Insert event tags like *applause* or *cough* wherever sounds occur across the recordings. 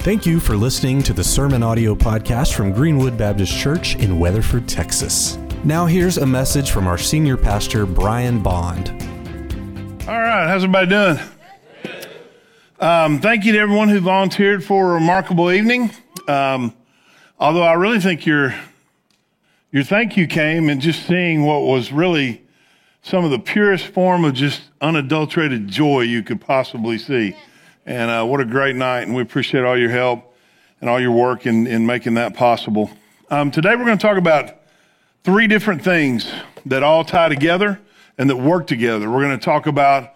Thank you for listening to the Sermon Audio Podcast from Greenwood Baptist Church in Weatherford, Texas. Now, here's a message from our senior pastor, Brian Bond. All right, how's everybody doing? Um, thank you to everyone who volunteered for a remarkable evening. Um, although I really think your your thank you came in just seeing what was really some of the purest form of just unadulterated joy you could possibly see. And uh, what a great night, and we appreciate all your help and all your work in, in making that possible. Um, today we're going to talk about three different things that all tie together and that work together. We're going to talk about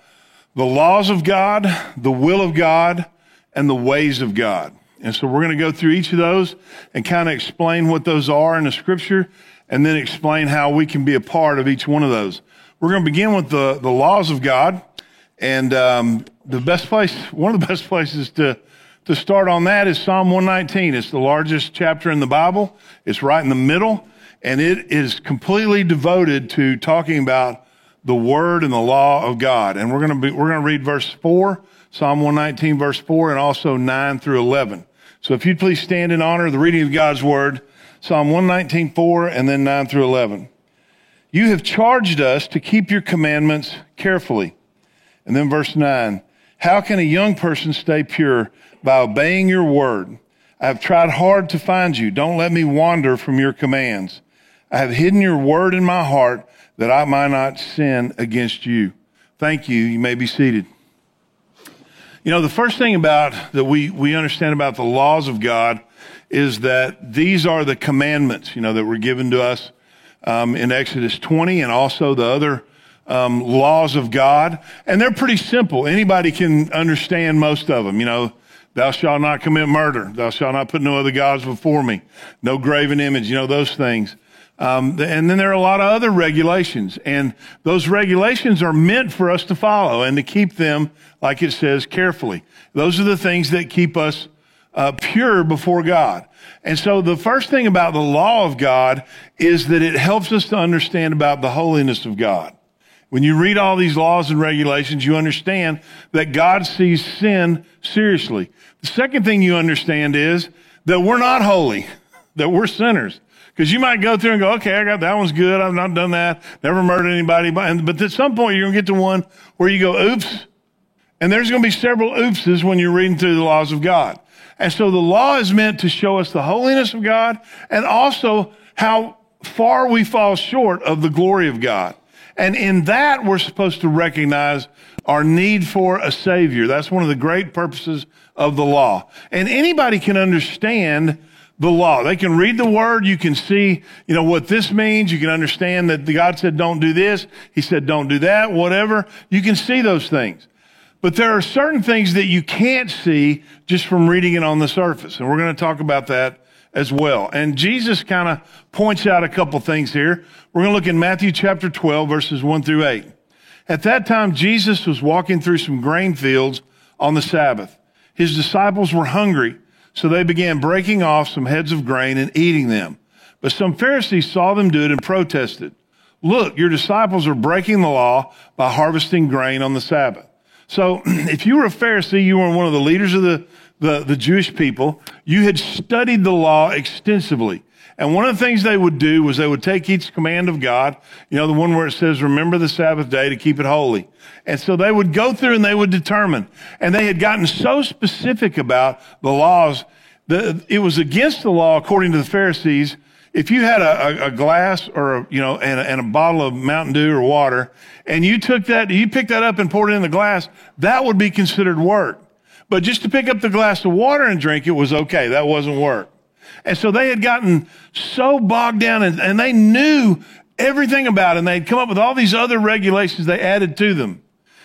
the laws of God, the will of God, and the ways of God. And so we're going to go through each of those and kind of explain what those are in the scripture and then explain how we can be a part of each one of those. We're going to begin with the, the laws of God. And um, the best place, one of the *laughs* best places to, to start on that is Psalm 119. It's the largest chapter in the Bible. It's right in the middle, and it is completely devoted to talking about the word and the law of God. And we're going to be, we're going to read verse 4, Psalm 119, verse 4, and also 9 through 11. So if you'd please stand in honor of the reading of God's word, Psalm 119, 4, and then 9 through 11. You have charged us to keep your commandments carefully. And then verse 9. How can a young person stay pure? By obeying your word. I have tried hard to find you. Don't let me wander from your commands. I have hidden your word in my heart that I might not sin against you. Thank you. You may be seated. You know, the first thing about that we, we understand about the laws of God is that these are the commandments, you know, that were given to us um, in Exodus 20 and also the other um, laws of God. And they're pretty simple. Anybody can understand most of them. You know, thou shalt not commit murder. Thou shalt not put no other gods before me. No graven image, you know, those things. Um, and then there are a lot of other regulations, and those regulations are meant for us to follow and to keep them, like it says, carefully. Those are the things that keep us uh, pure before God. And so the first thing about the law of God is that it helps us to understand about the holiness of God. When you read all these laws and regulations, you understand that God sees sin seriously. The second thing you understand is that we're not holy, *laughs* that we're sinners. Because you might go through and go, okay, I got that one's good. I've not done that. Never murdered anybody. But at some point, you're going to get to one where you go, oops. And there's going to be several oopses when you're reading through the laws of God. And so the law is meant to show us the holiness of God and also how far we fall short of the glory of God. And in that, we're supposed to recognize our need for a Savior. That's one of the great purposes of the law. And anybody can understand the law. They can read the word. You can see, you know, what this means. You can understand that God said, don't do this. He said, don't do that, whatever. You can see those things. But there are certain things that you can't see just from reading it on the surface. And we're going to talk about that as well. And Jesus kind of points out a couple things here. We're going to look in Matthew chapter 12, verses 1 through 8. At that time, Jesus was walking through some grain fields on the Sabbath. His disciples were hungry so they began breaking off some heads of grain and eating them. But some Pharisees saw them do it and protested. Look, your disciples are breaking the law by harvesting grain on the Sabbath. So *clears throat* if you were a Pharisee, you were one of the leaders of the, the, the Jewish people, you had studied the law extensively. And one of the things they would do was they would take each command of God, you know, the one where it says, remember the Sabbath day to keep it holy. And so they would go through and they would determine. And they had gotten so specific about the laws that it was against the law, according to the Pharisees. If you had a, a, a glass or, a, you know, and and a bottle of Mountain Dew or water, and you took that, you picked that up and poured it in the glass, that would be considered work. But just to pick up the glass of water and drink it was okay. That wasn't work. And so they had gotten so bogged down and, and they knew everything about it. And they'd come up with all these other regulations they added to them.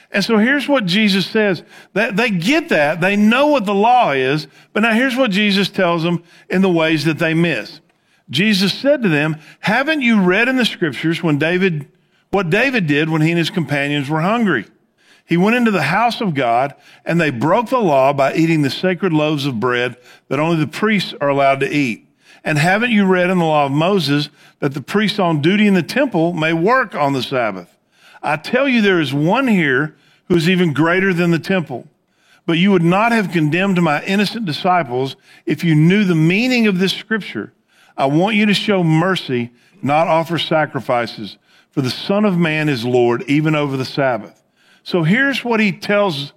And so here's what Jesus says. That they get that. They know what the law is. But now here's what Jesus tells them in the ways that they miss. Jesus said to them, haven't you read in the scriptures when David, what David did when he and his companions were hungry? He went into the house of God and they broke the law by eating the sacred loaves of bread that only the priests are allowed to eat. And haven't you read in the law of Moses that the priests on duty in the temple may work on the Sabbath? I tell you, there is one here who is even greater than the temple. but you would not have condemned my innocent disciples if you knew the meaning of this scripture. I want you to show mercy, not offer sacrifices, for the Son of Man is Lord even over the Sabbath. So here's what he tells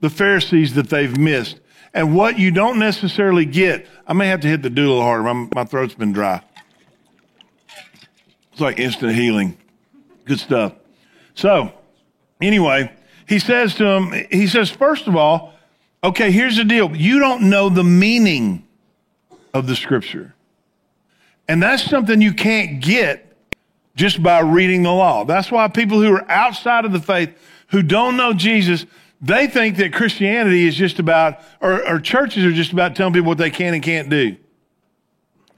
the Pharisees that they've missed and what you don't necessarily get. I may have to hit the Dew a little harder. My, my throat's been dry. It's like instant healing. Good stuff. So, anyway, he says to him, he says, first of all, okay, here's the deal. You don't know the meaning of the scripture. And that's something you can't get just by reading the law. That's why people who are outside of the faith, who don't know Jesus, they think that Christianity is just about, or, or churches are just about telling people what they can and can't do.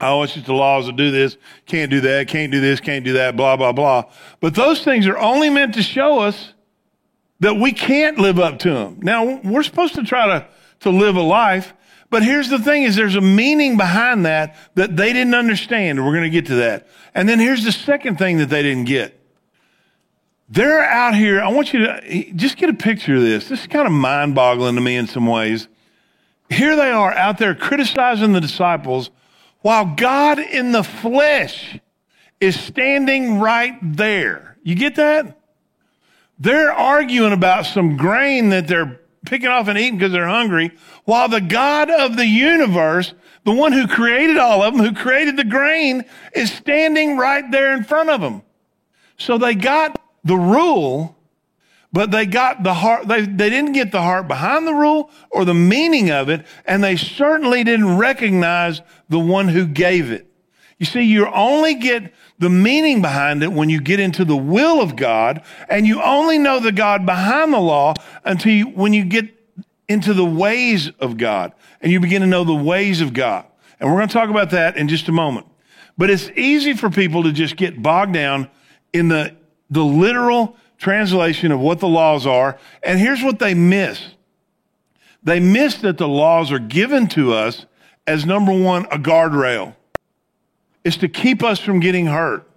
Oh, it's just the laws that do this, can't do that, can't do this, can't do that, blah, blah, blah. But those things are only meant to show us that we can't live up to them. Now, we're supposed to try to, to live a life, but here's the thing is there's a meaning behind that that they didn't understand. We're going to get to that. And then here's the second thing that they didn't get. They're out here. I want you to just get a picture of this. This is kind of mind boggling to me in some ways. Here they are out there criticizing the disciples while God in the flesh is standing right there. You get that? They're arguing about some grain that they're picking off and eating because they're hungry, while the God of the universe, the one who created all of them, who created the grain, is standing right there in front of them. So they got the rule, but they got the heart, they, they didn't get the heart behind the rule or the meaning of it, and they certainly didn't recognize the one who gave it. You see, you only get the meaning behind it when you get into the will of God, and you only know the God behind the law until you, when you get into the ways of God and you begin to know the ways of God. And we're going to talk about that in just a moment. But it's easy for people to just get bogged down in the the literal translation of what the laws are. And here's what they miss. They miss that the laws are given to us as number one, a guardrail. It's to keep us from getting hurt.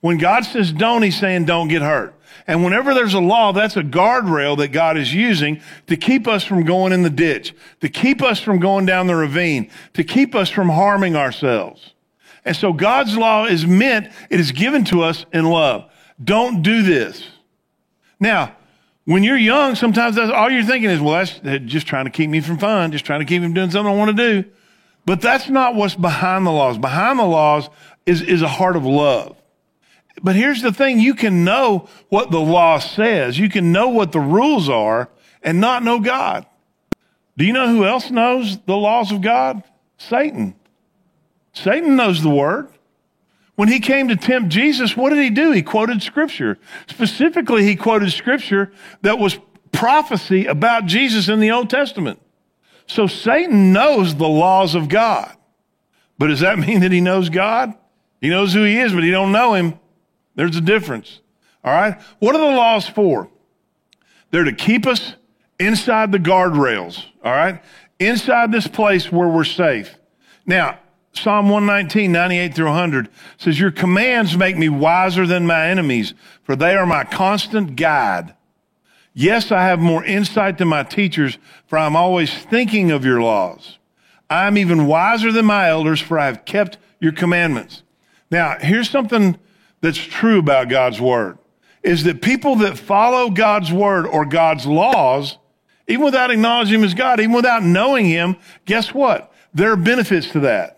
When God says don't, he's saying don't get hurt. And whenever there's a law, that's a guardrail that God is using to keep us from going in the ditch, to keep us from going down the ravine, to keep us from harming ourselves. And so God's law is meant, it is given to us in love. Don't do this. Now, when you're young, sometimes that's all you're thinking is, well, that's just trying to keep me from fun, just trying to keep me from doing something I want to do. But that's not what's behind the laws. Behind the laws is, is a heart of love. But here's the thing. You can know what the law says. You can know what the rules are and not know God. Do you know who else knows the laws of God? Satan. Satan knows the word. When he came to tempt Jesus, what did he do? He quoted scripture. Specifically, he quoted scripture that was prophecy about Jesus in the Old Testament. So Satan knows the laws of God. But does that *laughs* mean that he knows God? He knows who he is, but he don't know him. There's a difference. All right? What are the laws for? They're to keep us inside the guardrails, all right? Inside this place where we're safe. Now, Psalm 119, 98 through 100 says, Your commands make me wiser than my enemies, for they are my constant guide. Yes, I have more insight than my teachers, for I'm always thinking of your laws. I am even wiser than my elders, for I have kept your commandments. Now, here's something that's true about God's word is that people that follow God's word or God's laws, even without acknowledging him as God, even without knowing him, guess what? There are benefits to that.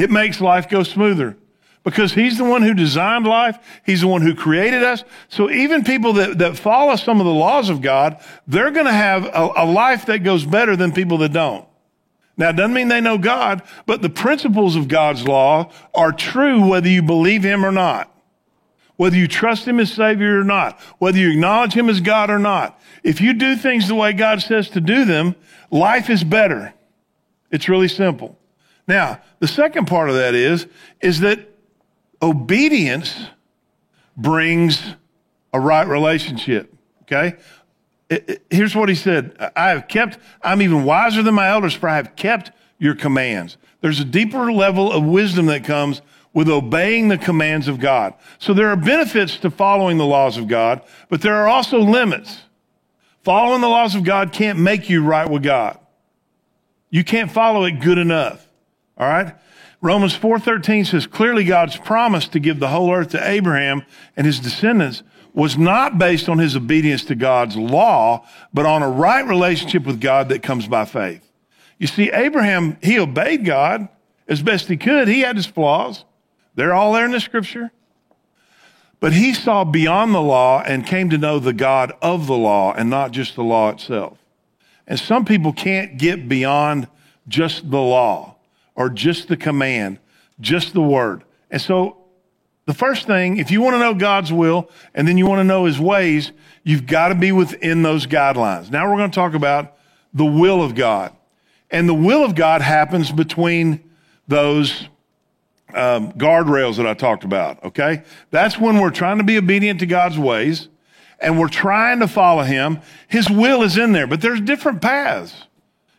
It makes life go smoother because he's the one who designed life. He's the one who created us. So even people that, that follow some of the laws of God, they're going to have a, a life that goes better than people that don't. Now, it doesn't mean they know God, but the principles of God's law are true whether you believe him or not. Whether you trust him as Savior or not. Whether you acknowledge him as God or not. If you do things the way God says to do them, life is better. It's really simple. Now, the second part of that is, is that obedience brings a right relationship. Okay? Here's what he said. I have kept, I'm even wiser than my elders, for I have kept your commands. There's a deeper level of wisdom that comes with obeying the commands of God. So there are benefits to following the laws of God, but there are also limits. Following the laws of God can't make you right with God. You can't follow it good enough. All right? Romans 4:13 says clearly God's promise to give the whole earth to Abraham and his descendants was not based on his obedience to God's law, but on a right relationship with God that comes by faith. You see, Abraham, he obeyed God as best he could. He had his flaws. They're all there in the scripture. But he saw beyond the law and came to know the God of the law and not just the law itself. And some people can't get beyond just the law or just the command, just the word. And so the first thing, if you want to know God's will and then you want to know his ways, you've got to be within those guidelines. Now we're going to talk about the will of God. And the will of God happens between those um, guardrails that I talked about, okay? That's when we're trying to be obedient to God's ways and we're trying to follow Him. His will is in there, but there's different paths.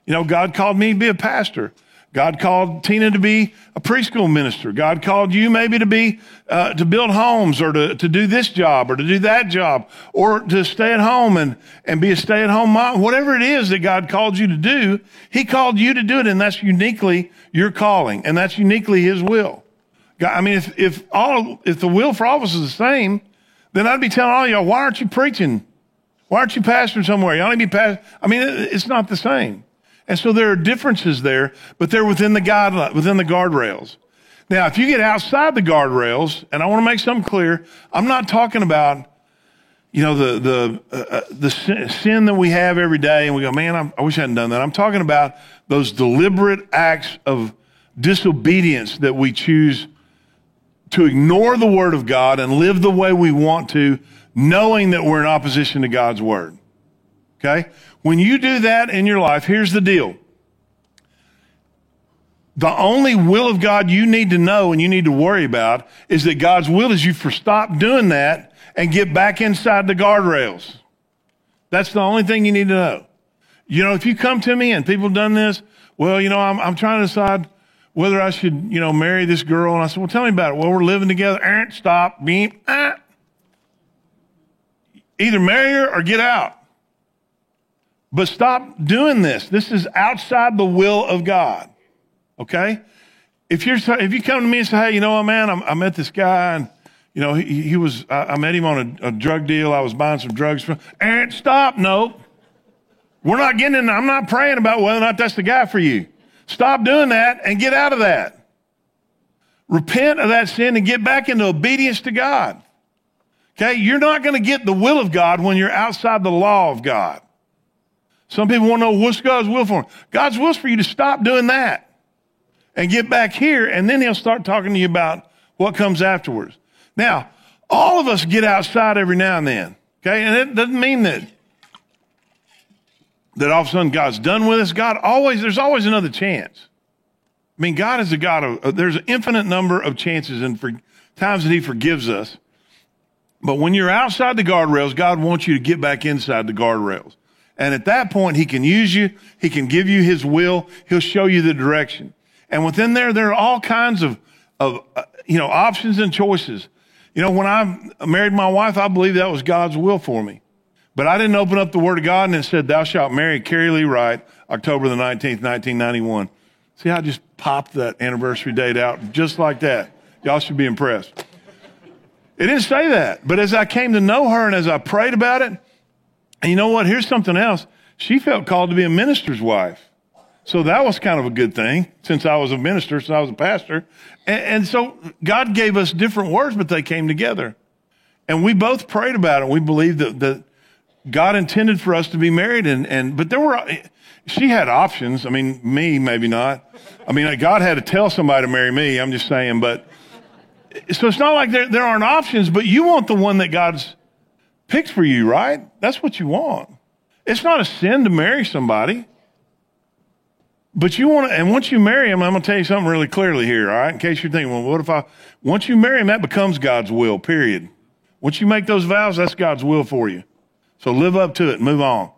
You know, God called me to be a pastor. God called Tina to be a preschool minister. God called you maybe to be, uh, to build homes or to, to do this job or to do that job or to stay at home and, and be a stay at home mom. Whatever it is that God called you to do, He called you to do it. And that's uniquely your calling and that's uniquely His will. God, I mean, if, if all, if the will for all of us is the same, then I'd be telling all y'all, why aren't you preaching? Why aren't you pastoring somewhere? You ought to be pastor. I mean, it's not the same. And so there are differences there, but they're within the guidelines, within the guardrails. Now, if you get outside the guardrails, and I want to make something clear, I'm not talking about, you know, the the uh, uh the sin that we have every day, and we go, man, I'm, I wish I hadn't done that. I'm talking about those deliberate acts of disobedience that we choose to ignore the word of God and live the way we want to, knowing that we're in opposition to God's word. Okay? When you do that in your life, here's the deal. The only will of God you need to know and you need to worry about is that God's will is you for stop doing that and get back inside the guardrails. That's the only thing you need to know. You know, if you come to me and people have done this, well, you know, I'm, I'm trying to decide whether I should, you know, marry this girl. And I said, well, tell me about it. Well, we're living together. Eh, stop, beep, ah. Either marry her or get out. But stop doing this. This is outside the will of God. Okay? If you're, if you come to me and say, hey, you know what, man, I, I met this guy and, you know, he, he was, I, I, met him on a, a, drug deal. I was buying some drugs from, and stop. No. We're not getting in. I'm not praying about whether or not that's the guy for you. Stop doing that and get out of that. Repent of that sin and get back into obedience to God. Okay? You're not going to get the will of God when you're outside the law of God. Some people want to know what's God's will for them. God's will is for you to stop doing that and get back here, and then He'll start talking to you about what comes afterwards. Now, all of us get outside every now and then, okay? And it doesn't mean that that all of a sudden God's done with us. God always, there's always another chance. I mean, God is a God of, there's an infinite number of chances and for times that He forgives us. But when you're outside the guardrails, God wants you to get back inside the guardrails. And at that point, he can use you. He can give you his will. He'll show you the direction. And within there, there are all kinds of, of, uh, you know, options and choices. You know, when I married my wife, I believe that was God's will for me. But I didn't open up the word of God and it said, thou shalt marry Carrie Lee Wright, October the 19th, 1991. See, how I just popped that anniversary date out just like that. Y'all should be impressed. It didn't say that. But as I came to know her and as I prayed about it, and you know what? Here's something else. She felt called to be a minister's wife. So that was kind of a good thing since I was a minister, since I was a pastor. And, and, so God gave us different words, but they came together. And we both prayed about it. We believed that, that God intended for us to be married. And, and, but there were, she had options. I mean, me, maybe not. I mean, God had to tell somebody to marry me. I'm just saying, but so it's not like there, there aren't options, but you want the one that God's picks for you, right? That's what you want. It's not a sin to marry somebody. But you want to, and once you marry him, I'm going to tell you something really clearly here, all right? In case you're thinking, well, what if I, once you marry him, that becomes God's will, period. Once you make those vows, that's God's will for you. So live up to it, move on.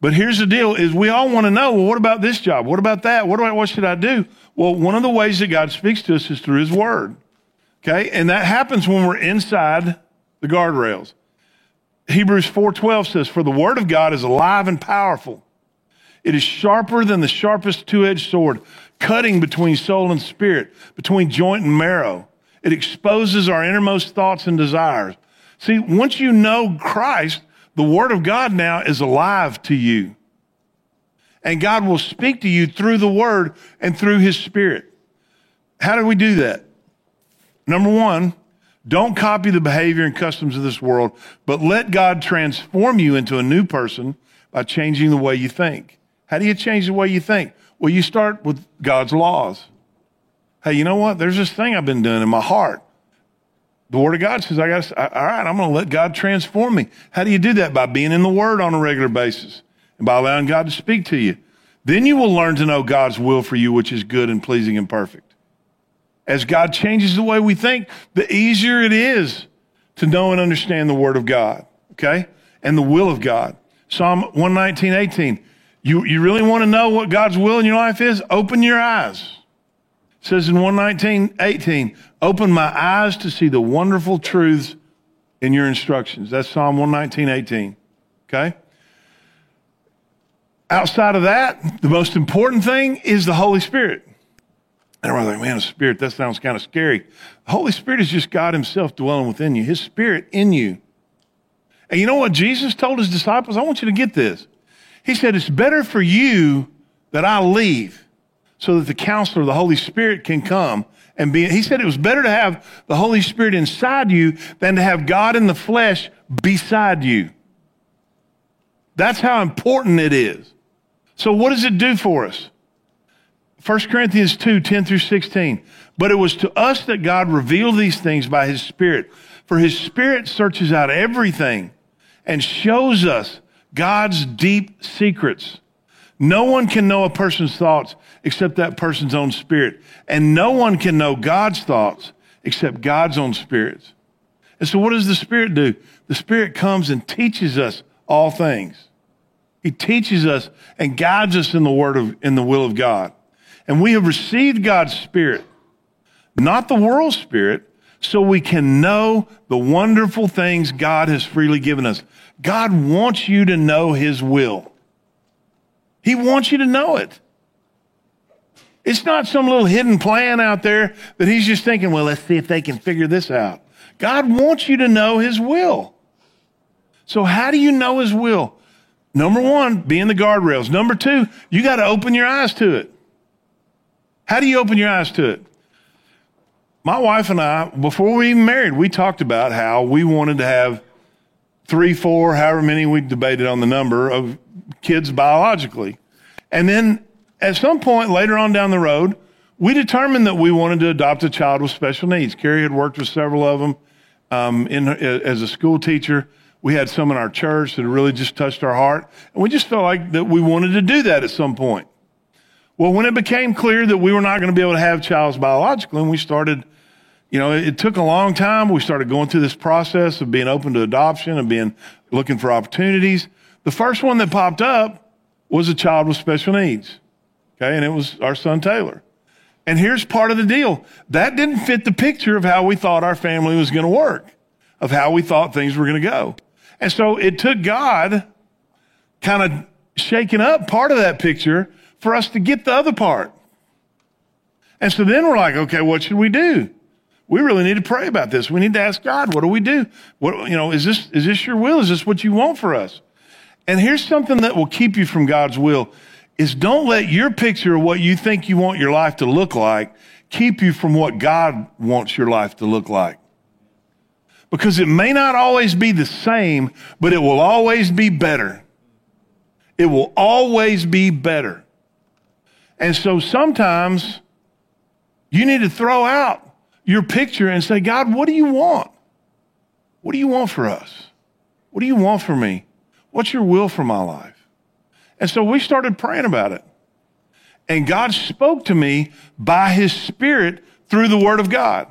But here's the deal is we all want to know, well, what about this job? What about that? What do I, what should I do? Well, one of the ways that God speaks to us is through his word. Okay. And that happens when we're inside the guardrails. Hebrews 4:12 says, "For the word of God is alive and powerful. It is sharper than the sharpest two-edged sword, cutting between soul and spirit, between joint and marrow. It exposes our innermost thoughts and desires." See, once you know Christ, the word of God now is alive to you. And God will speak to you through the word and through his spirit. How do we do that? Number one, don't copy the behavior and customs of this world, but let God transform you into a new person by changing the way you think. How do you change the way you think? Well, you start with God's laws. Hey, you know what? There's this thing I've been doing in my heart. The Word of God says, I got all right, I'm going to let God transform me. How do you do that? By being in the Word on a regular basis and by allowing God to speak to you. Then you will learn to know God's will for you, which is good and pleasing and perfect. As God changes the way we think, the easier it is to know and understand the Word of God, okay? And the will of God. Psalm 119, 18. You, you really want to know what God's will in your life is? Open your eyes. It says in 119, 18, open my eyes to see the wonderful truths in your instructions. That's Psalm 119, 18. Okay? Outside of that, the most important thing is the Holy Spirit. And everyone's like, man, a spirit, that sounds kind of scary. The Holy Spirit is just God Himself dwelling within you, His Spirit in you. And you know what Jesus told His disciples? I want you to get this. He said, It's better for you that I leave so that the counselor, the Holy Spirit, can come and be. He said it was better to have the Holy Spirit inside you than to have God in the flesh beside you. That's how important it is. So, what does it do for us? 1 Corinthians 2 10 through 16. But it was to us that God revealed these things by his Spirit. For his Spirit searches out everything and shows us God's deep secrets. No one can know a person's thoughts except that person's own spirit. And no one can know God's thoughts except God's own spirits. And so what does the Spirit do? The Spirit comes and teaches us all things. He teaches us and guides us in the word of, in the will of God. And we have received God's Spirit, not the world's Spirit, so we can know the wonderful things God has freely given us. God wants you to know His will. He wants you to know it. It's not some little hidden plan out there that He's just thinking, well, let's see if they can figure this out. God wants you to know His will. So, how do you know His will? Number one, be in the guardrails. Number two, you got to open your eyes to it. How do you open your eyes to it? My wife and I, before we even married, we talked about how we wanted to have three, four, however many we debated on the number of kids biologically. And then at some point later on down the road, we determined that we wanted to adopt a child with special needs. Carrie had worked with several of them um, in, as a school teacher. We had some in our church that really just touched our heart. And we just felt like that we wanted to do that at some point. Well, when it became clear that we were not going to be able to have childs biologically, and we started, you know, it, it took a long time. We started going through this process of being open to adoption and being looking for opportunities. The first one that popped up was a child with special needs. Okay. And it was our son Taylor. And here's part of the deal. That didn't fit the picture of how we thought our family was going to work, of how we thought things were going to go. And so it took God kind of shaking up part of that picture for us to get the other part. And so then we're like, okay, what should we do? We really need to pray about this. We need to ask God, what do we do? What, you know, is this, is this your will? Is this what you want for us? And here's something that will keep you from God's will is don't let your picture of what you think you want your life to look like keep you from what God wants your life to look like. Because it may not always be the same, but it will always be better. It will always be better. And so sometimes you need to throw out your picture and say, God, what do you want? What do you want for us? What do you want for me? What's your will for my life? And so we started praying about it. And God spoke to me by his spirit through the word of God.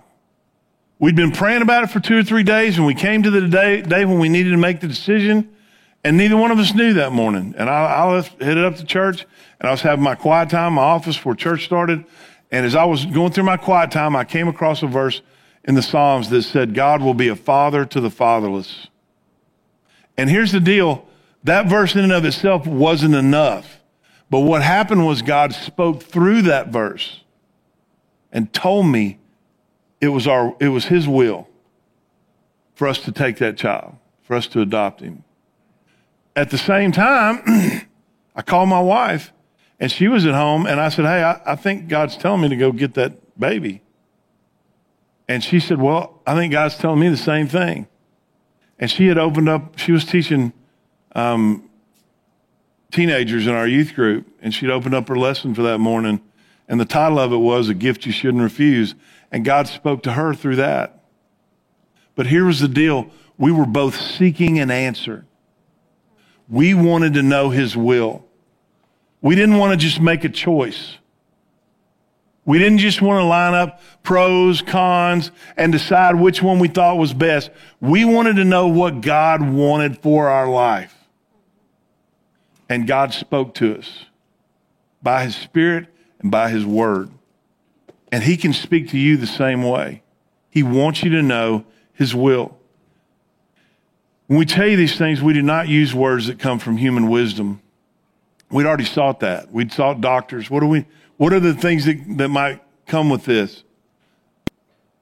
We'd been praying about it for two or three days, and we came to the day, day when we needed to make the decision. And neither one of us knew that morning. And I, I left, headed up to church and I was having my quiet time my office before church started. And as I was going through my quiet time, I came across a verse in the Psalms that said, God will be a father to the fatherless And here's the deal that verse in and of itself wasn't enough. But what happened was God spoke through that verse and told me it was, our, it was His will for us to take that child, for us to adopt him. At the same time, *clears throat* I called my wife and she was at home and I said, Hey, I, I think God's telling me to go get that baby. And she said, Well, I think God's telling me the same thing. And she had opened up, she was teaching um, teenagers in our youth group, and she'd opened up her lesson for that morning. And the title of it was A Gift You Shouldn't Refuse. And God spoke to her through that. But here was the deal we were both seeking an answer. We wanted to know His will. We didn't want to just make a choice. We didn't just want to line up pros, cons, and decide which one we thought was best. We wanted to know what God wanted for our life. And God spoke to us by His Spirit and by His Word. And He can speak to you the same way. He wants you to know His will. When we tell you these things, we do not use words that come from human wisdom. We'd already sought that. We'd sought doctors. What do we? What are the things that, that might come with this?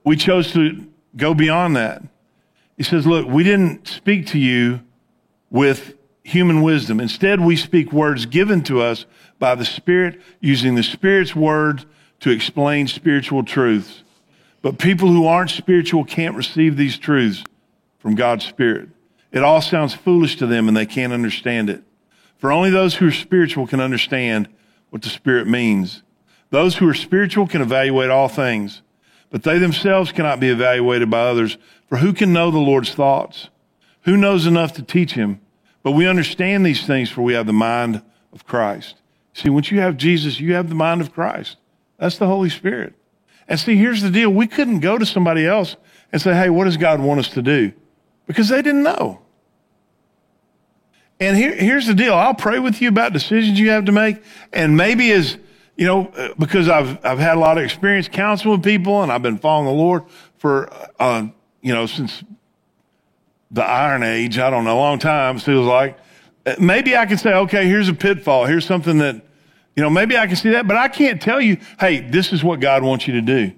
We chose to go beyond that. He says, Look, we didn't speak to you with human wisdom. Instead, we speak words given to us by the Spirit, using the Spirit's words to explain spiritual truths. But people who aren't spiritual can't receive these truths from God's Spirit. It all sounds foolish to them and they can't understand it. For only those who are spiritual can understand what the Spirit means. Those who are spiritual can evaluate all things, but they themselves cannot be evaluated by others. For who can know the Lord's thoughts? Who knows enough to teach him? But we understand these things for we have the mind of Christ. See, once you have Jesus, you have the mind of Christ. That's the Holy Spirit. And see, here's the deal. We couldn't go to somebody else and say, hey, what does God want us to do? Because they didn't know. And here, here's the deal. I'll pray with you about decisions you have to make. And maybe as, you know, uh, because I've, I've had a lot of experience counseling with people and I've been following the Lord for, uh, you know, since the Iron Age, I don't know, a long time, it feels like. Uh, maybe I can say, okay, here's a pitfall. Here's something that, you know, maybe I can see that, but I can't tell you, hey, this is what God wants you to do.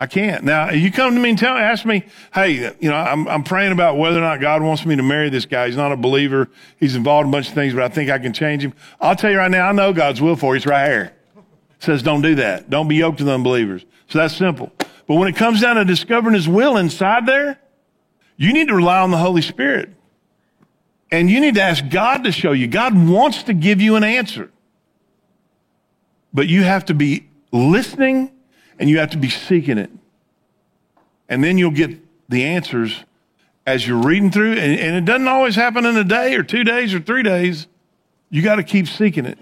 I can't. Now, you come to me and tell, ask me, hey, you know, I'm, I'm praying about whether or not God wants me to marry this guy. He's not a believer. He's involved in a bunch of things, but I think I can change him. I'll tell you right now, I know God's will for you. It's right here. It says, don't do that. Don't be yoked to the unbelievers. So that's simple. But when it comes down to discovering his will inside there, you need to rely on the Holy Spirit. And you need to ask God to show you. God wants to give you an answer. But you have to be listening and you have to be seeking it. And then you'll get the answers as you're reading through. And, and it doesn't always happen in a day or two days or three days. You got to keep seeking it.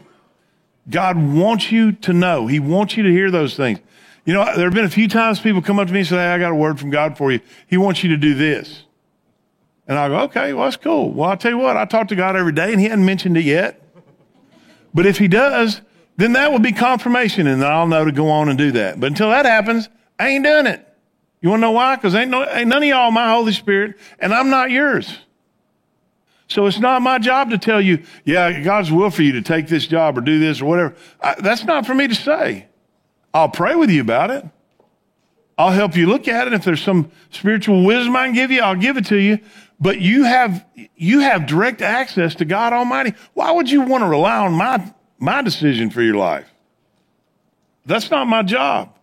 God wants you to know. He wants you to hear those things. You know, there have been a few times people come up to me and say, Hey, I got a word from God for you. He wants you to do this. And I go, okay, well, that's cool. Well, I'll tell you what, I talk to God every day and he hadn't mentioned it yet. But if he does, then that will be confirmation and I'll know to go on and do that. But until that happens, I ain't doing it. You want to know why? Because ain't, no, ain't none of y'all my Holy Spirit and I'm not yours. So it's not my job to tell you, yeah, God's will for you to take this job or do this or whatever. I, that's not for me to say. I'll pray with you about it. I'll help you look at it. If there's some spiritual wisdom I can give you, I'll give it to you. But you have, you have direct access to God Almighty. Why would you want to rely on my my decision for your life. That's not my job.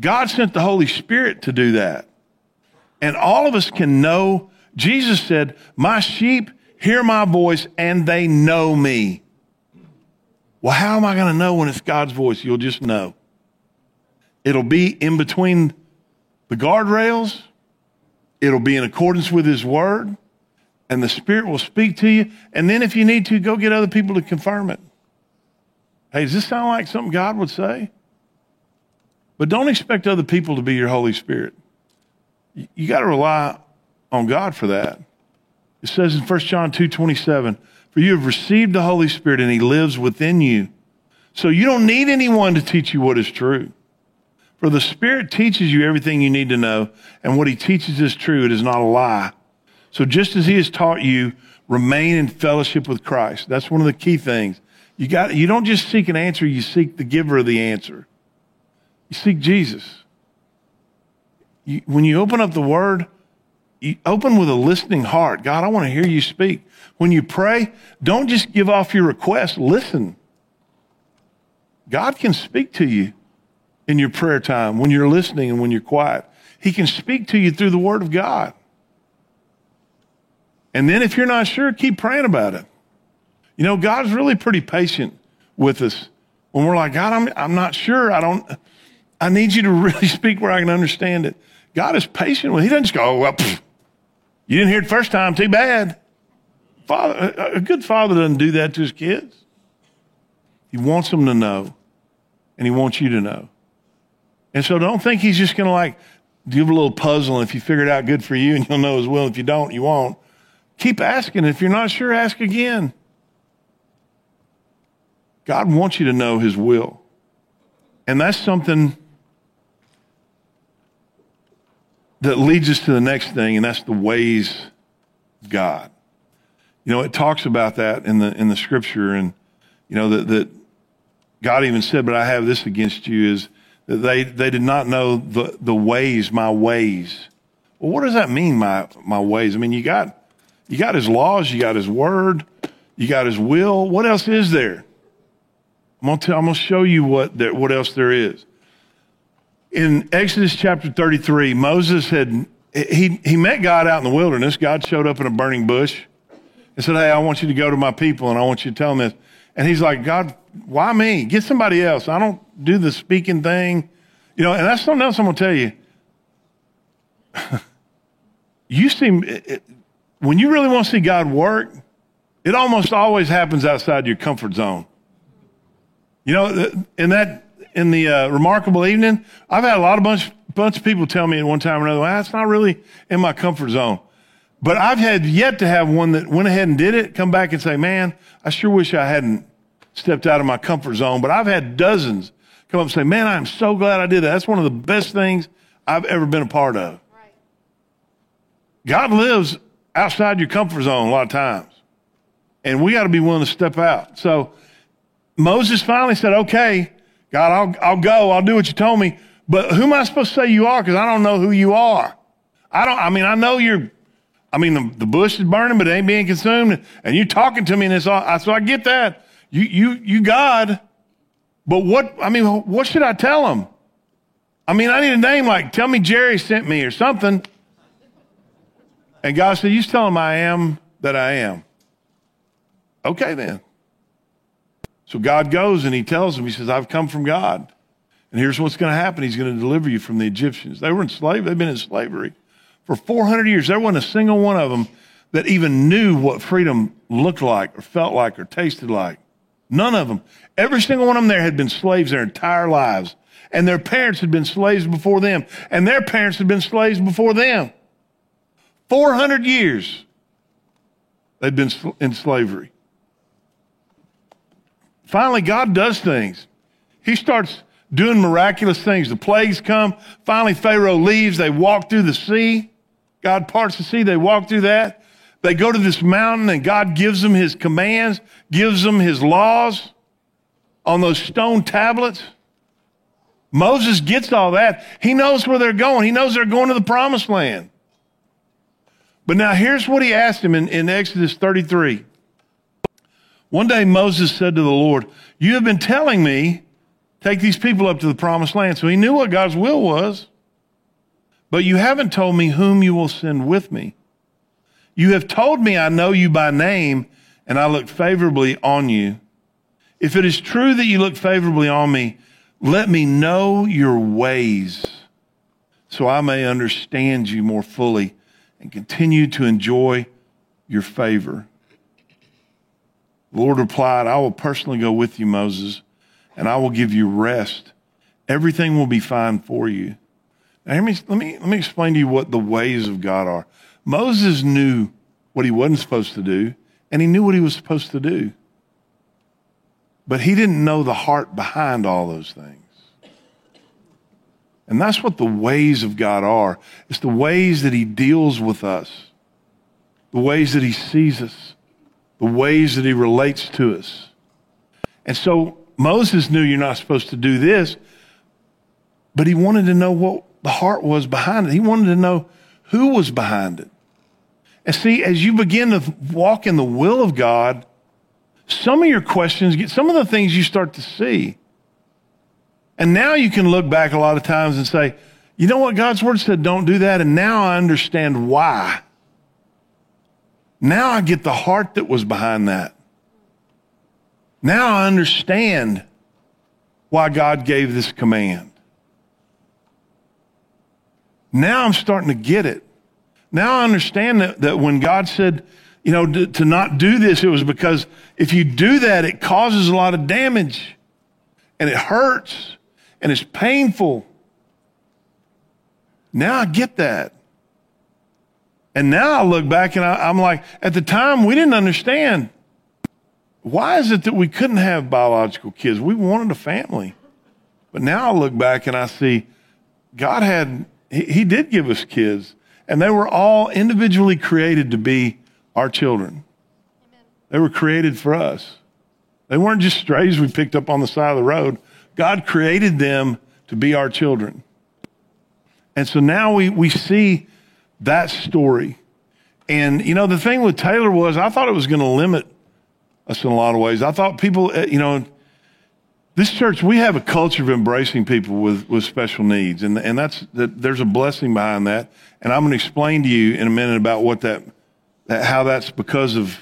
God sent the Holy Spirit to do that. And all of us can know. Jesus said, My sheep hear my voice and they know me. Well, how am I going to know when it's God's voice? You'll just know. It'll be in between the guardrails, it'll be in accordance with His word, and the Spirit will speak to you. And then, if you need to, go get other people to confirm it. Hey, does this sound like something God would say? But don't expect other people to be your Holy Spirit. You, you got to rely on God for that. It says in 1 John 2 27, For you have received the Holy Spirit and he lives within you. So you don't need anyone to teach you what is true. For the Spirit teaches you everything you need to know, and what he teaches is true. It is not a lie. So just as he has taught you, remain in fellowship with Christ. That's one of the key things. You got you don't just seek an answer, you seek the giver of the answer. You seek Jesus. You, when you open up the word, you open with a listening heart. God, I want to hear you speak. When you pray, don't just give off your request, listen. God can speak to you in your prayer time when you're listening and when you're quiet. He can speak to you through the word of God. And then if you're not sure, keep praying about it. You know, God's really pretty patient with us when we're like, God, I'm, I'm not sure. I don't, I need you to *laughs* really speak where I can understand it. God is patient with He doesn't just go, oh, well, pff, you didn't hear it first time, too bad. Father, a good father doesn't do that to his kids. He wants them to know, and he wants you to know. And so don't think he's just going to like give a little puzzle, and if you figure it out, good for you, and you'll know as well. If you don't, you won't. Keep asking. If you're not sure, ask again. God wants you to know his will. And that's something that leads us to the next thing, and that's the ways of God. You know, it talks about that in the in the scripture, and you know that that God even said, "But I have this against you: is that they they did not know the the ways, my ways." Well, what does that mean, my my ways? I mean, you got you got his laws, you got his word, you got his will. What else is there? I'm gonna, tell, I'm gonna show you what there, what else there is. In Exodus chapter 33, Moses had he he met God out in the wilderness. God showed up in a burning bush and said, "Hey, I want you to go to my people, and I want you to tell them this." And he's like, "God, why me? Get somebody else. I don't do the speaking thing, you know." And that's something else I'm gonna tell you. *laughs* you seem it, when you really want to see God work, it almost always happens outside your comfort zone. You know, in that in the uh, remarkable evening, I've had a lot of bunch bunch of people tell me at one time or another, well, that's not really in my comfort zone. But I've had yet to have one that went ahead and did it, come back and say, man, I sure wish I hadn't stepped out of my comfort zone. But I've had dozens come up and say, man, I'm so glad I did that. That's one of the best things I've ever been a part of. Right. God lives outside your comfort zone a lot of times. And we got to be willing to step out. So Moses finally said, okay, God, I'll, I'll go. I'll do what you told me. But who am I supposed to say you are? Because I don't know who you are. I don't, I mean, I know you're, I mean, the, the bush is burning, but it ain't being consumed. And you're talking to me and it's all, so I get that. You, you, you God. But what, I mean, what should I tell him? I mean, I need a name like, tell me Jerry sent me or something. And God said, You tell him I am that I am. Okay, then. So God goes and he tells him, He says, I've come from God. And here's what's going to happen. He's going to deliver you from the Egyptians. They were in slavery. They've been in slavery for 400 years. There wasn't a single one of them that even knew what freedom looked like or felt like or tasted like. None of them. Every single one of them there had been slaves their entire lives. And their parents had been slaves before them. And their parents had been slaves before them. 400 years they'd been in slavery. Finally, God does things. He starts doing miraculous things. The plagues come. Finally, Pharaoh leaves. They walk through the sea. God parts the sea. They walk through that. They go to this mountain and God gives them his commands, gives them his laws on those stone tablets. Moses gets all that. He knows where they're going. He knows they're going to the promised land. But now here's what he asked him in, in Exodus 33. One day Moses said to the Lord, You have been telling me, take these people up to the promised land. So he knew what God's will was. But you haven't told me whom you will send with me. You have told me I know you by name, and I look favorably on you. If it is true that you look favorably on me, let me know your ways so I may understand you more fully and continue to enjoy your favor. The Lord replied, I will personally go with you, Moses, and I will give you rest. Everything will be fine for you. Now, me, let me, let me explain to you what the ways of God are. Moses knew what he wasn't supposed to do, and he knew what he was supposed to do. But he didn't know the heart behind all those things. And that's what the ways of God are. It's the ways that He deals with us. the ways that He sees us, the ways that He relates to us. And so Moses knew you're not supposed to do this, but he wanted to know what the heart was behind it. He wanted to know who was behind it. And see, as you begin to walk in the will of God, some of your questions get, some of the things you start to see. And now you can look back a lot of times and say, you know what? God's word said, don't do that. And now I understand why. Now I get the heart that was behind that. Now I understand why God gave this command. Now I'm starting to get it. Now I understand that, that when God said, you know, to, to not do this, it was because if you do that, it causes a lot of damage and it hurts and it's painful. Now I get that. And now I look back and I, am like, at the time, we didn't understand. Why is it that we couldn't have biological kids? We wanted a family. But now I look back and I see God had, He, he did give us kids, and they were all individually created to be our children. They were created for us. They weren't just strays we picked up on the side of the road. God created them to be our children. And so now we, we see that story. And, you know, the thing with Taylor was I thought it was going to limit us in a lot of ways. I thought people, uh, you know, this church, we have a culture of embracing people with, with special needs. And, and that's, that, there's a blessing behind that. And I'm going to explain to you in a minute about what that, that, how that's because of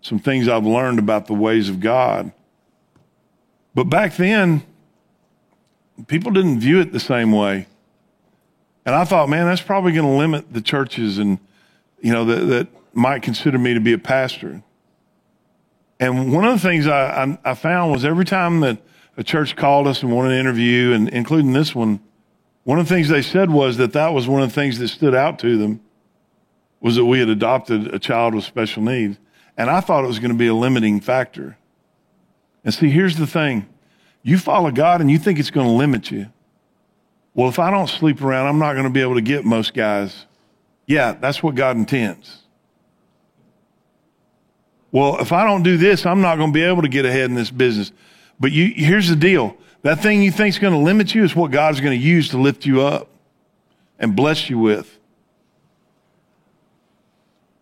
some things I've learned about the ways of God. But back then, people didn't view it the same way. And I thought, man, that's probably going to limit the churches and, you know, that, that might consider me to be a pastor. And one of the things I, I, I, found was every time that a church called us and wanted an interview, and including this one, one of the things they said was that that was one of the things that stood out to them was that we had adopted a child with special needs. And I thought it was going to be a limiting factor. And see, here's the thing. You follow God and you think it's going to limit you. Well, if I don't sleep around, I'm not going to be able to get most guys. Yeah, that's what God intends. Well, if I don't do this, I'm not going to be able to get ahead in this business. But you, here's the deal. That thing you think is going to limit you is what God's going to use to lift you up and bless you with.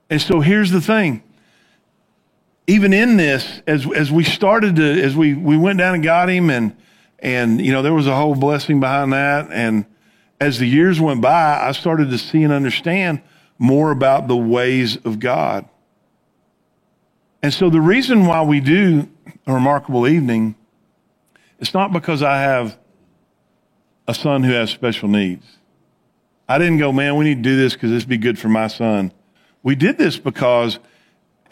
And so here's the thing. Even in this, as, as we started to, as we, we went down and got him and, and, you know, there was a whole blessing behind that. And as the years went by, I started to see and understand more about the ways of God. And so the reason why we do a remarkable evening, it's not because I have a son who has special needs. I didn't go, man, we need to do this because this would be good for my son. We did this because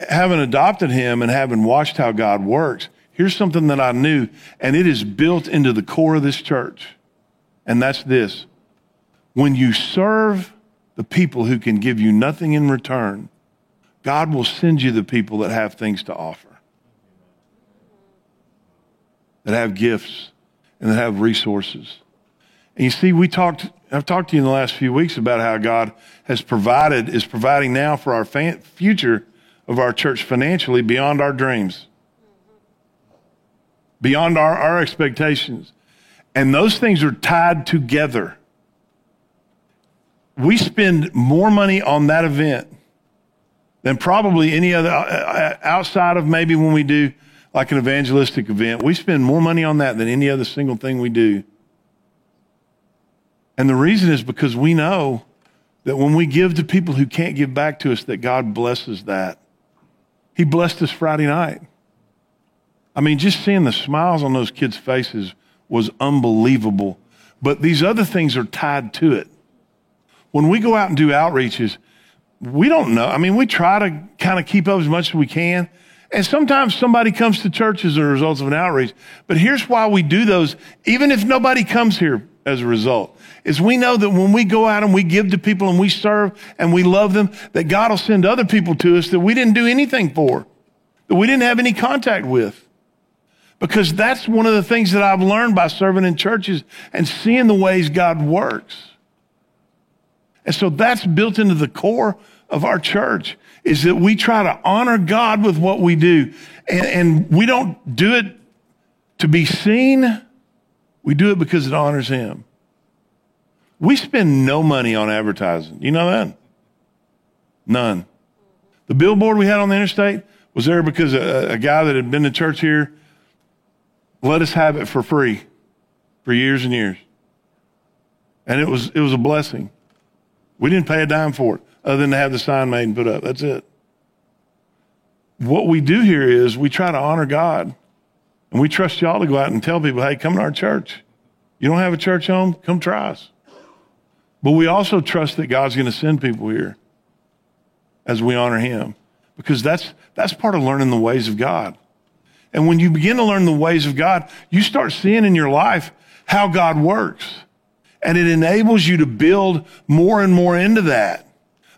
having adopted him and having watched how God works, here's something that I knew, and it is built into the core of this church. And that's this. When you serve the people who can give you nothing in return, God will send you the people that have things to offer, that have gifts, and that have resources. And you see, we talked, I've talked to you in the last few weeks about how God has provided, is providing now for our future of our church financially beyond our dreams, beyond our, our expectations. And those things are tied together. We spend more money on that event than probably any other uh, uh, outside of maybe when we do like an evangelistic event. We spend more money on that than any other single thing we do. And the reason is because we know that when we give to people who can't give back to us, that God blesses that. He blessed us Friday night. I mean, just seeing the smiles on those kids' faces was unbelievable. But these other things are tied to it. When we go out and do outreaches, we don't know. I mean, we try to kind of keep up as much as we can. And sometimes somebody comes to church as a result of an outreach. But here's why we do those, even if nobody comes here as a result, is we know that when we go out and we give to people and we serve and we love them, that God will send other people to us that we didn't do anything for, that we didn't have any contact with. Because that's one of the things that I've learned by serving in churches and seeing the ways God works. And so that's built into the core of our church is that we try to honor God with what we do. And, and we don't do it to be seen. We do it because it honors him. We spend no money on advertising. You know that? None. The billboard we had on the interstate was there because a, a guy that had been to church here let us have it for free for years and years. And it was, it was a blessing. We didn't pay a dime for it other than to have the sign made and put up. That's it. What we do here is we try to honor God and we trust y'all to go out and tell people, hey, come to our church. You don't have a church home? Come try us. But we also trust that God's going to send people here as we honor him because that's, that's part of learning the ways of God. And when you begin to learn the ways of God, you start seeing in your life how God works. And it enables you to build more and more into that.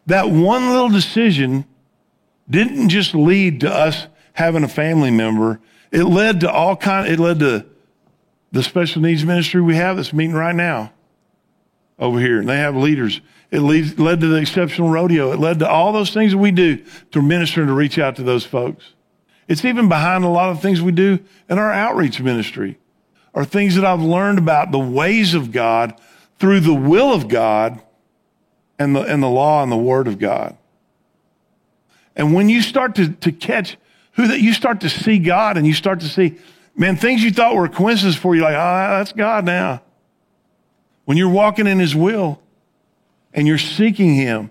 That one little decision didn't just lead to us having a family member. It led to all kind, it led to the special needs ministry we have that's meeting right now over here. And they have leaders. It leads, led to the exceptional rodeo. It led to all those things that we do to minister and to reach out to those folks. It's even behind a lot of things we do in our outreach ministry are things that I've learned about the ways of God through the will of God and the, and the law and the word of God. And when you start to, to catch who that you start to see God and you start to see, man, things you thought were coincidences for you, like, oh, that's God now. When you're walking in his will and you're seeking him,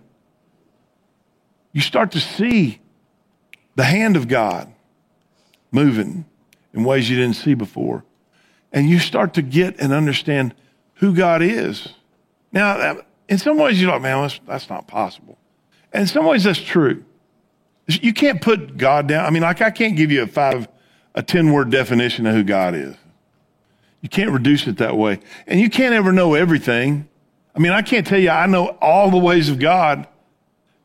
you start to see the hand of God moving in ways you didn't see before. And you start to get and understand who God is. Now, in some ways, you're like, man, that's, that's not possible. And in some ways, that's true. You can't put God down. I mean, like, I can't give you a five, a 10 word definition of who God is. You can't reduce it that way. And you can't ever know everything. I mean, I can't tell you I know all the ways of God.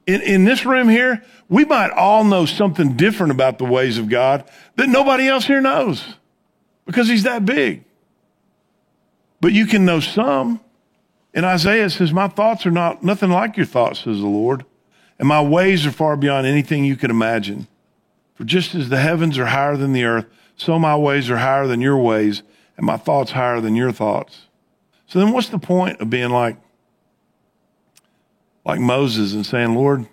In, in this room here, we might all know something different about the ways of God that nobody else here knows because he's that big. But you can know some. And Isaiah says, My thoughts are not nothing like your thoughts, says the Lord. And my ways are far beyond anything you can imagine. For just as the heavens are higher than the earth, so my ways are higher than your ways, and my thoughts higher than your thoughts. So then what's the point of being like like Moses and saying, Lord,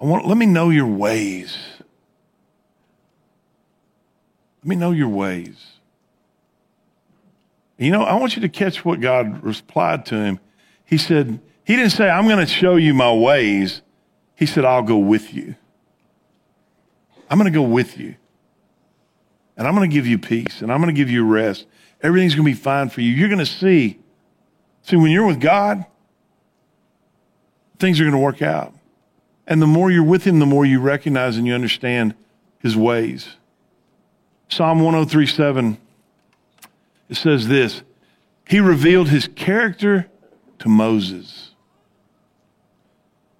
I want let me know your ways. Let me know your ways. You know, I want you to catch what God replied to him. He said, He didn't say, I'm going to show you my ways. He said, I'll go with you. I'm going to go with you. And I'm going to give you peace and I'm going to give you rest. Everything's going to be fine for you. You're going to see. See, when you're with God, things are going to work out. And the more you're with Him, the more you recognize and you understand His ways. Psalm 1037, it says this He revealed His character to Moses.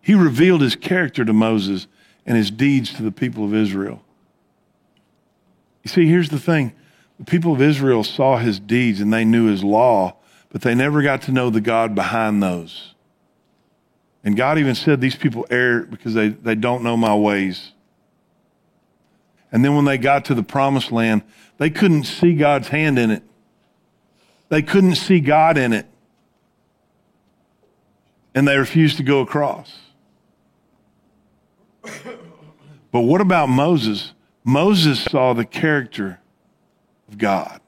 He revealed His character to Moses and His deeds to the people of Israel. You see, here's the thing the people of Israel saw His deeds and they knew His law, but they never got to know the God behind those. And God even said, These people err because they, they don't know my ways. And then when they got to the promised land, they couldn't see God's hand in it. They couldn't see God in it. And they refused to go across. But what about Moses? Moses saw the character of God.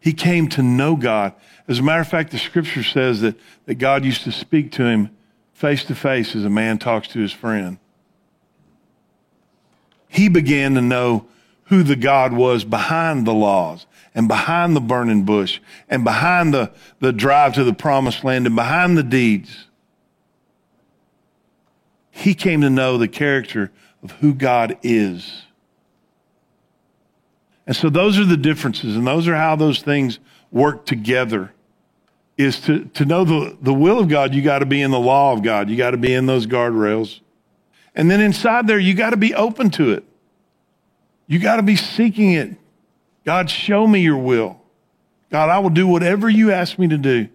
He came to know God. As a matter of fact, the scripture says that, that God used to speak to him face to face as a man talks to his friend. He began to know who the God was behind the laws and behind the burning bush and behind the, the drive to the promised land and behind the deeds. He came to know the character of who God is. And so those are the differences, and those are how those things work together. Is to, to know the, the will of God, you got to be in the law of God. You got to be in those guardrails. And then inside there, you got to be open to it. You got to be seeking it. God, show me your will. God, I will do whatever you ask me to do.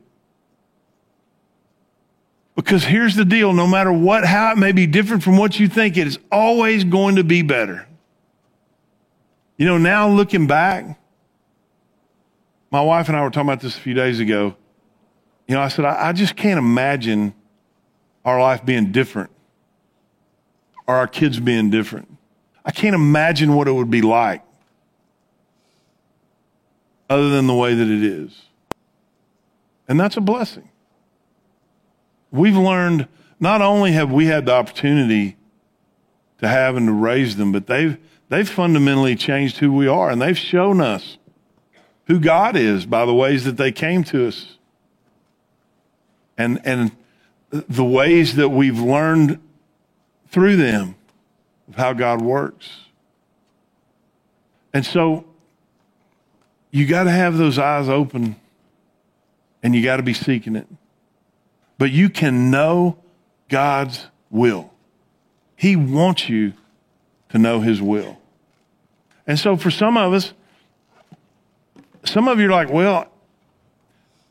Because here's the deal no matter what, how it may be different from what you think, it is always going to be better. You know, now looking back, my wife and I were talking about this a few days ago. You know, I said, I, I just can't imagine our life being different or our kids being different. I can't imagine what it would be like other than the way that it is. And that's a blessing. We've learned not only have we had the opportunity to have and to raise them, but they've, they've fundamentally changed who we are and they've shown us who God is by the ways that they came to us. And, and the ways that we've learned through them of how God works. And so you got to have those eyes open and you got to be seeking it. But you can know God's will. He wants you to know His will. And so for some of us, some of you are like, well,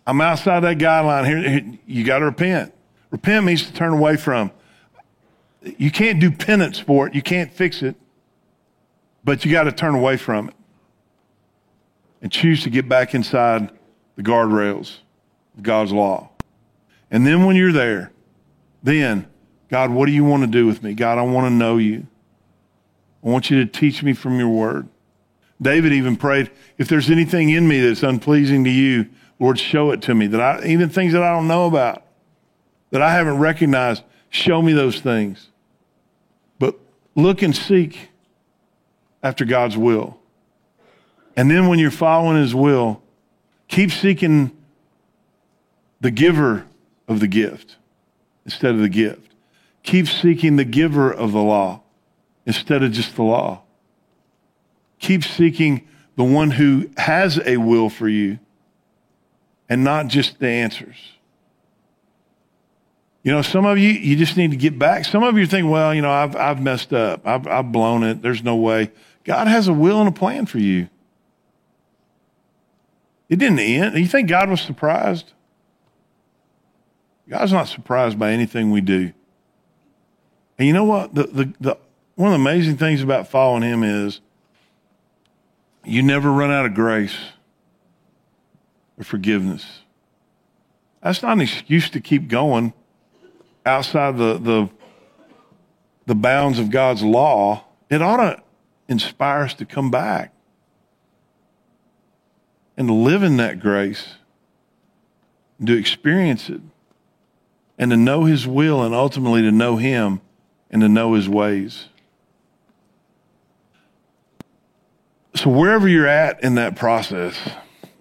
I'm outside that guideline here. You got to repent. Repent means to turn away from. You can't do penance for it. You can't fix it. But you got to turn away from it and choose to get back inside the guardrails of God's law. And then when you're there, then, God, what do you want to do with me? God, I want to know you. I want you to teach me from your word. David even prayed, if there's anything in me that's unpleasing to you, Lord, show it to me. That I even things that I don't know about, that I haven't recognized, show me those things. But look and seek after God's will. And then when you're following his will, keep seeking the giver of the gift instead of the gift. Keep seeking the giver of the law instead of just the law. Keep seeking the one who has a will for you and not just the answers. You know, some of you, you just need to get back. Some of you think, well, you know, I've, I've messed up. I've, I've blown it. There's no way. God has a will and a plan for you. It didn't end. You think God was surprised? God's not surprised by anything we do. And you know what? The, the, the, one of the amazing things about following Him is you never run out of grace or forgiveness. That's not an excuse to keep going outside the, the, the bounds of God's law. It ought to inspire us to come back and live in that grace, and to experience it, and to know His will, and ultimately to know Him and to know His ways. So, wherever you're at in that process,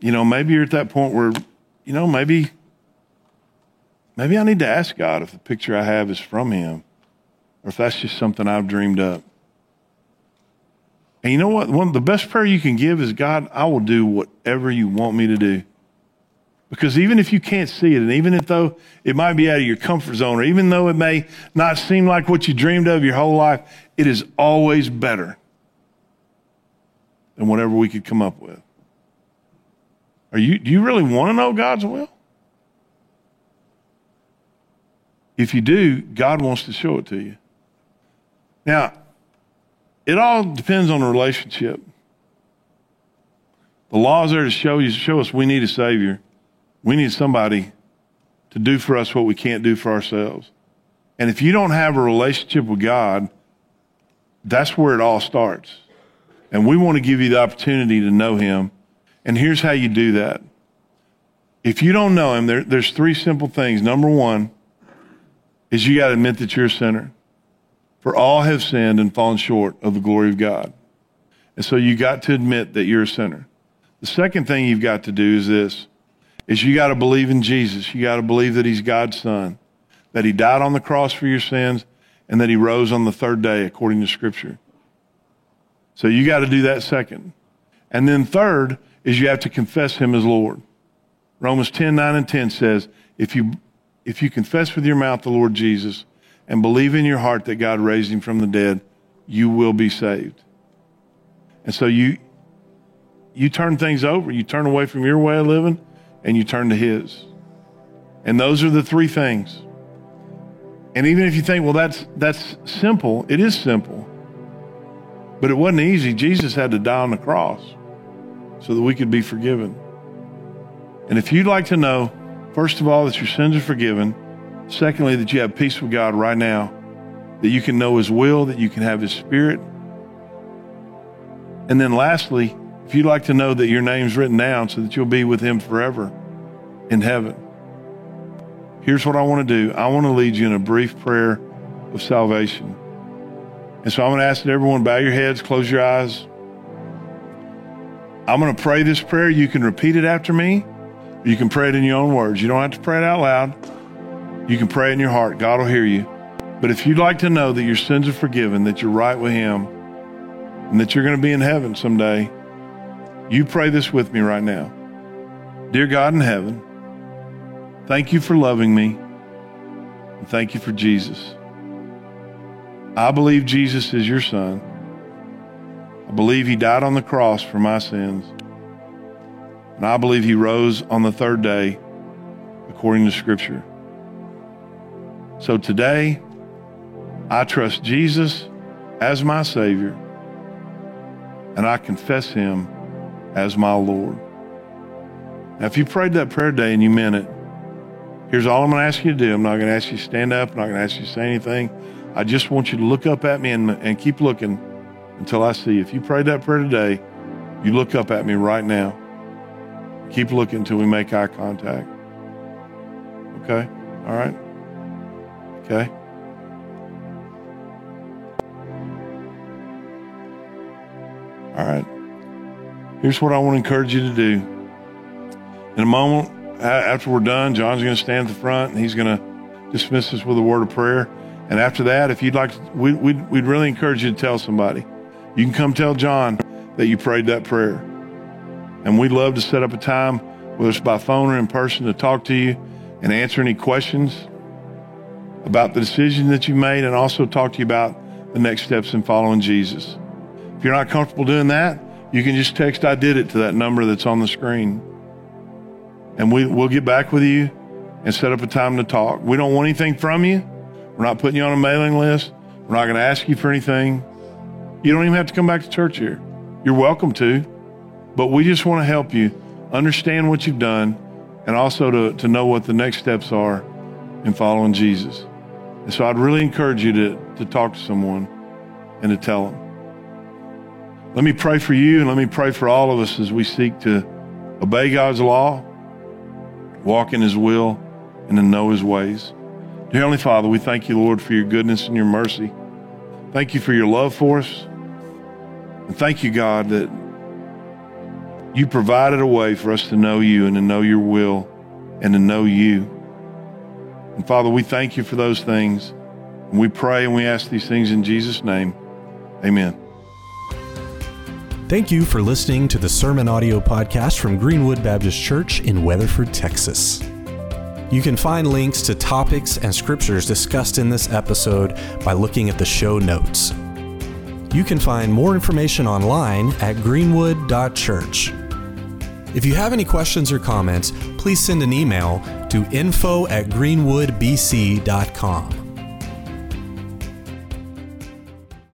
you know, maybe you're at that point where, you know, maybe, maybe I need to ask God if the picture I have is from Him or if that's just something I've dreamed up. And you know what? One the best prayer you can give is God, I will do whatever you want me to do. Because even if you can't see it, and even if though it might be out of your comfort zone, or even though it may not seem like what you dreamed of your whole life, it is always better than whatever we could come up with. Are you, do you really want to know God's will? If you do, God wants to show it to you. Now, it all depends on the relationship. The law is there to show you, show us we need a Savior. We need somebody to do for us what we can't do for ourselves. And if you don't have a relationship with God, that's where it all starts. And we want to give you the opportunity to know Him. And here's how you do that. If you don't know Him, there, there's three simple things. Number one is you got to admit that you're a sinner. For all have sinned and fallen short of the glory of God. And so you got to admit that you're a sinner. The second thing you've got to do is this is you got to believe in Jesus. You got to believe that he's God's son, that he died on the cross for your sins, and that he rose on the third day according to scripture. So you got to do that second. And then third is you have to confess him as Lord. Romans 10, 9 and 10 says, if you, if you confess with your mouth the Lord Jesus and believe in your heart that God raised him from the dead, you will be saved. And so you you turn things over, you turn away from your way of living and you turn to his. And those are the three things. And even if you think, well, that's, that's simple, it is simple. But it wasn't easy. Jesus had to die on the cross so that we could be forgiven. And if you'd like to know, first of all, that your sins are forgiven, secondly, that you have peace with God right now, that you can know His will, that you can have His Spirit, and then lastly, if you'd like to know that your name's written down so that you'll be with Him forever in heaven, here's what I want to do I want to lead you in a brief prayer of salvation. And so I'm going to ask that everyone bow your heads, close your eyes. I'm going to pray this prayer. You can repeat it after me. You can pray it in your own words. You don't have to pray it out loud. You can pray it in your heart. God will hear you. But if you'd like to know that your sins are forgiven, that you're right with Him, and that you're going to be in heaven someday, you pray this with me right now. Dear God in heaven, thank you for loving me, and thank you for Jesus. I believe Jesus is your son. I believe he died on the cross for my sins. And I believe he rose on the third day according to Scripture. So today, I trust Jesus as my Savior, and I confess him as my Lord. Now, if you prayed that prayer today and you meant it, here's all I'm going to ask you to do. I'm not going to ask you to stand up, I'm not going to ask you to say anything. I just want you to look up at me and, and keep looking until I see. If you prayed that prayer today, you look up at me right now. Keep looking until we make eye contact. Okay? All right? Okay? All right. Here's what I want to encourage you to do. In a moment, after we're done, John's going to stand at the front and he's going to dismiss us with a word of prayer. And after that, if you'd like, to, we, we'd, we'd really encourage you to tell somebody. You can come tell John that you prayed that prayer. And we'd love to set up a time, whether it's by phone or in person, to talk to you and answer any questions about the decision that you made and also talk to you about the next steps in following Jesus. If you're not comfortable doing that, you can just text I did it to that number that's on the screen. And we, we'll get back with you and set up a time to talk. We don't want anything from you. We're not putting you on a mailing list. We're not going to ask you for anything. You don't even have to come back to church here. You're welcome to, but we just want to help you understand what you've done and also to, to know what the next steps are in following Jesus. And so I'd really encourage you to, to talk to someone and to tell them. Let me pray for you and let me pray for all of us as we seek to obey God's law, walk in His will, and to know His ways. Dear Heavenly Father, we thank you, Lord, for your goodness and your mercy. Thank you for your love for us. And thank you, God, that you provided a way for us to know you and to know your will and to know you. And Father, we thank you for those things. And we pray and we ask these things in Jesus' name. Amen. Thank you for listening to the Sermon Audio Podcast from Greenwood Baptist Church in Weatherford, Texas. You can find links to topics and scriptures discussed in this episode by looking at the show notes. You can find more information online at greenwood.church. If you have any questions or comments, please send an email to info at greenwoodbc.com.